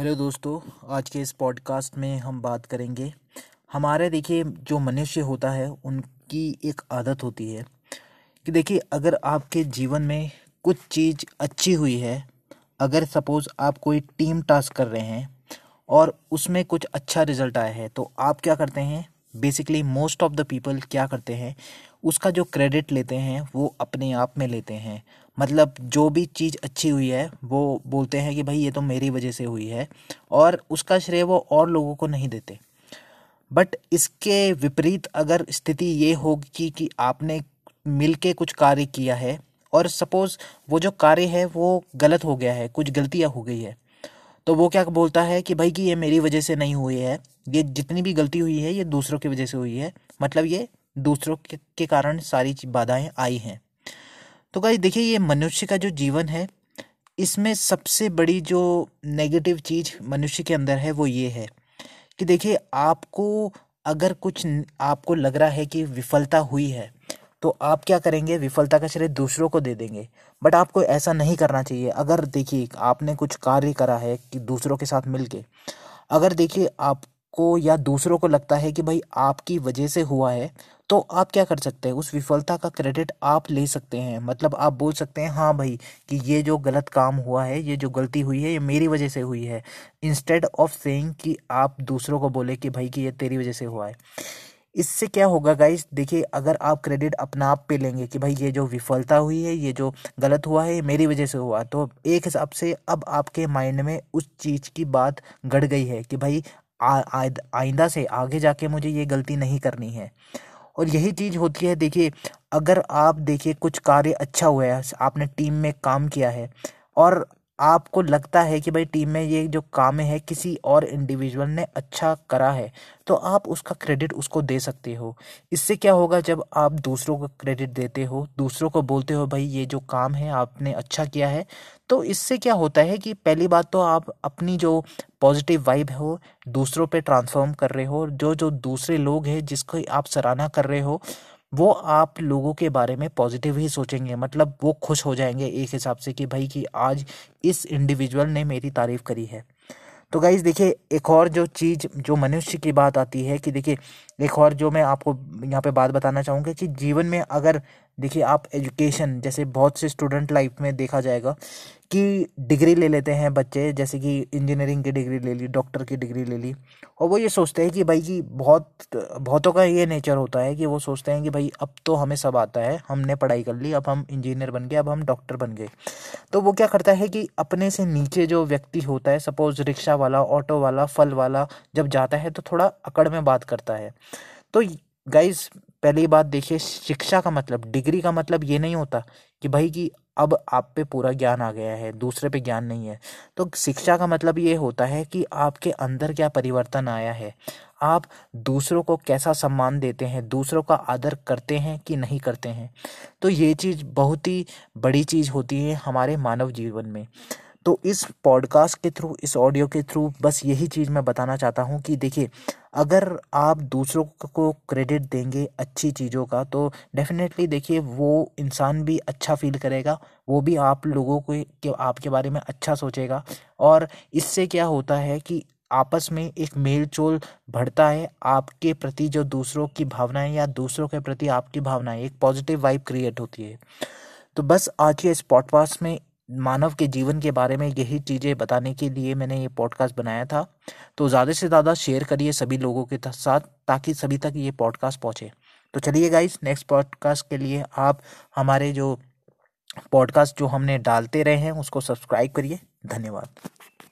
Hello दोस्तों, आज के इस पॉडकास्ट में हम बात करेंगे। हमारे देखिए, जो मनुष्य होता है, उनकी एक आदत होती है कि देखिए, अगर आपके जीवन में कुछ चीज़ अच्छी हुई है, अगर सपोज़ आप कोई टीम टास्क कर रहे हैं और उसमें कुछ अच्छा रिज़ल्ट आया है तो आप क्या करते हैं? Basically most of the people क्या करते हैं? उसका जो क्रेडिट लेते हैं, वो अपने आप में लेते हैं। मतलब जो भी चीज़ अच्छी हुई है, वो बोलते हैं कि भाई ये तो मेरी वजह से हुई है, और उसका श्रेय वो और लोगों को नहीं देते। बट इसके विपरीत अगर स्थिति ये होगी कि आपने मिल के कुछ कार्य किया है, और सपोज़ वो जो कार्य है, वो गलत हो गया है, कुछ गलतियाँ हो गई है तो वो क्या बोलता है कि भाई कि ये मेरी वजह से नहीं हुई है, ये जितनी भी गलती हुई है, ये दूसरों की वजह से हुई है मतलब ये दूसरों के कारण सारी बाधाएँ आई हैं। तो गाइस, देखिए, ये मनुष्य का जो जीवन है, इसमें सबसे बड़ी जो नेगेटिव चीज़ मनुष्य के अंदर है, वो ये है कि देखिए, आपको अगर कुछ आपको लग रहा है कि विफलता हुई है तो आप क्या करेंगे? विफलता का श्रेय दूसरों को दे देंगे। बट आपको ऐसा नहीं करना चाहिए। अगर देखिए, आपने कुछ कार्य करा है कि दूसरों के साथ मिलके, अगर देखिए, आपको या दूसरों को लगता है कि भाई आपकी वजह से हुआ है तो आप क्या कर सकते हैं? उस विफलता का क्रेडिट आप ले सकते हैं। मतलब आप बोल सकते हैं हाँ भाई, कि ये जो गलत काम हुआ है, ये जो गलती हुई है, ये मेरी वजह से हुई है। इंस्टेड ऑफ़ सेइंग कि आप दूसरों को बोले कि, भाई, कि ये तेरी वजह से हुआ है। इससे क्या होगा गाइस देखिए, अगर आप क्रेडिट अपना आप पे लेंगे कि, भाई, ये जो विफलता हुई है, ये जो गलत हुआ है, ये मेरी वजह से हुआ। तो एक हिसाब से अब आपके माइंड में उस चीज़ की बात गड़ गई है कि, भाई आइंदा से आगे जाके मुझे ये गलती नहीं करनी है। और यही चीज़ होती है, देखिए, अगर आप, देखिए, कुछ कार्य अच्छा हुआ है, आपने टीम में काम किया है और आपको लगता है कि भाई टीम में ये जो काम है, किसी और इंडिविजुअल ने अच्छा करा है तो आप उसका क्रेडिट उसको दे सकते हो। इससे क्या होगा, जब आप दूसरों को क्रेडिट देते हो, दूसरों को बोलते हो, भाई, ये जो काम है, आपने अच्छा किया है। तो इससे क्या होता है कि पहली बात तो आप अपनी जो पॉजिटिव वाइब हो, दूसरों पे ट्रांसफॉर्म कर रहे हो, जो जो दूसरे लोग हैं, जिसको आप सराहना कर रहे हो वो आप लोगों के बारे में पॉजिटिव ही सोचेंगे। मतलब वो खुश हो जाएँगे एक हिसाब से कि भाई कि आज इस इंडिविजुअल ने मेरी तारीफ़ करी है। तो गाइज़ देखिए, एक और जो चीज़, जो मनुष्य की बात आती है कि देखिए, एक और जो मैं आपको यहाँ पे बात बताना चाहूँगा कि जीवन में अगर देखिए, आप एजुकेशन जैसे बहुत से स्टूडेंट लाइफ में देखा जाएगा कि डिग्री ले लेते हैं बच्चे, जैसे कि इंजीनियरिंग की डिग्री ले ली डॉक्टर की डिग्री ले ली, और वो ये सोचते हैं कि भाई कि बहुत, बहुतों का ये नेचर होता है कि वो सोचते हैं कि भाई अब तो हमें सब आता है, हमने पढ़ाई कर ली, अब हम इंजीनियर बन गए, अब हम डॉक्टर बन गए। तो वो क्या करता है कि अपने से नीचे जो व्यक्ति होता है सपोज़ रिक्शा वाला ऑटो वाला, फल वाला, जब जाता है तो थोड़ा अकड़ में बात करता है। तो गाइज़ पहली बात देखिए, शिक्षा का मतलब डिग्री का मतलब ये नहीं होता कि भाई कि अब आप पे पूरा ज्ञान आ गया है, दूसरे पे ज्ञान नहीं है। तो शिक्षा का मतलब ये होता है कि आपके अंदर क्या परिवर्तन आया है? आप दूसरों को कैसा सम्मान देते हैं, दूसरों का आदर करते हैं कि नहीं करते हैं? तो ये चीज़ बहुत ही बड़ी चीज़ होती है हमारे मानव जीवन में। तो इस पॉडकास्ट के थ्रू इस ऑडियो के थ्रू बस यही चीज़ मैं बताना चाहता हूँ कि देखिए, अगर आप दूसरों को क्रेडिट देंगे अच्छी चीज़ों का तो डेफिनेटली देखिए, वो इंसान भी अच्छा फील करेगा, वो भी आप लोगों को, के, आपके बारे में अच्छा सोचेगा। और इससे क्या होता है कि आपस में एक मेल जोल बढ़ता है, आपके प्रति जो दूसरों की भावनाएँ या दूसरों के प्रति आपकी भावनाएँ, एक पॉजिटिव वाइब क्रिएट होती है। तो बस आज के इस पॉडकास्ट में मानव के जीवन के बारे में यही चीज़ें बताने के लिए मैंने ये पॉडकास्ट बनाया था। तो ज़्यादा से ज़्यादा शेयर करिए सभी लोगों के साथ, ताकि सभी तक ये पॉडकास्ट पहुँचे। तो चलिए गाइस नेक्स्ट पॉडकास्ट के लिए आप हमारे जो पॉडकास्ट जो हमने डालते रहे हैं, उसको सब्सक्राइब करिए। धन्यवाद।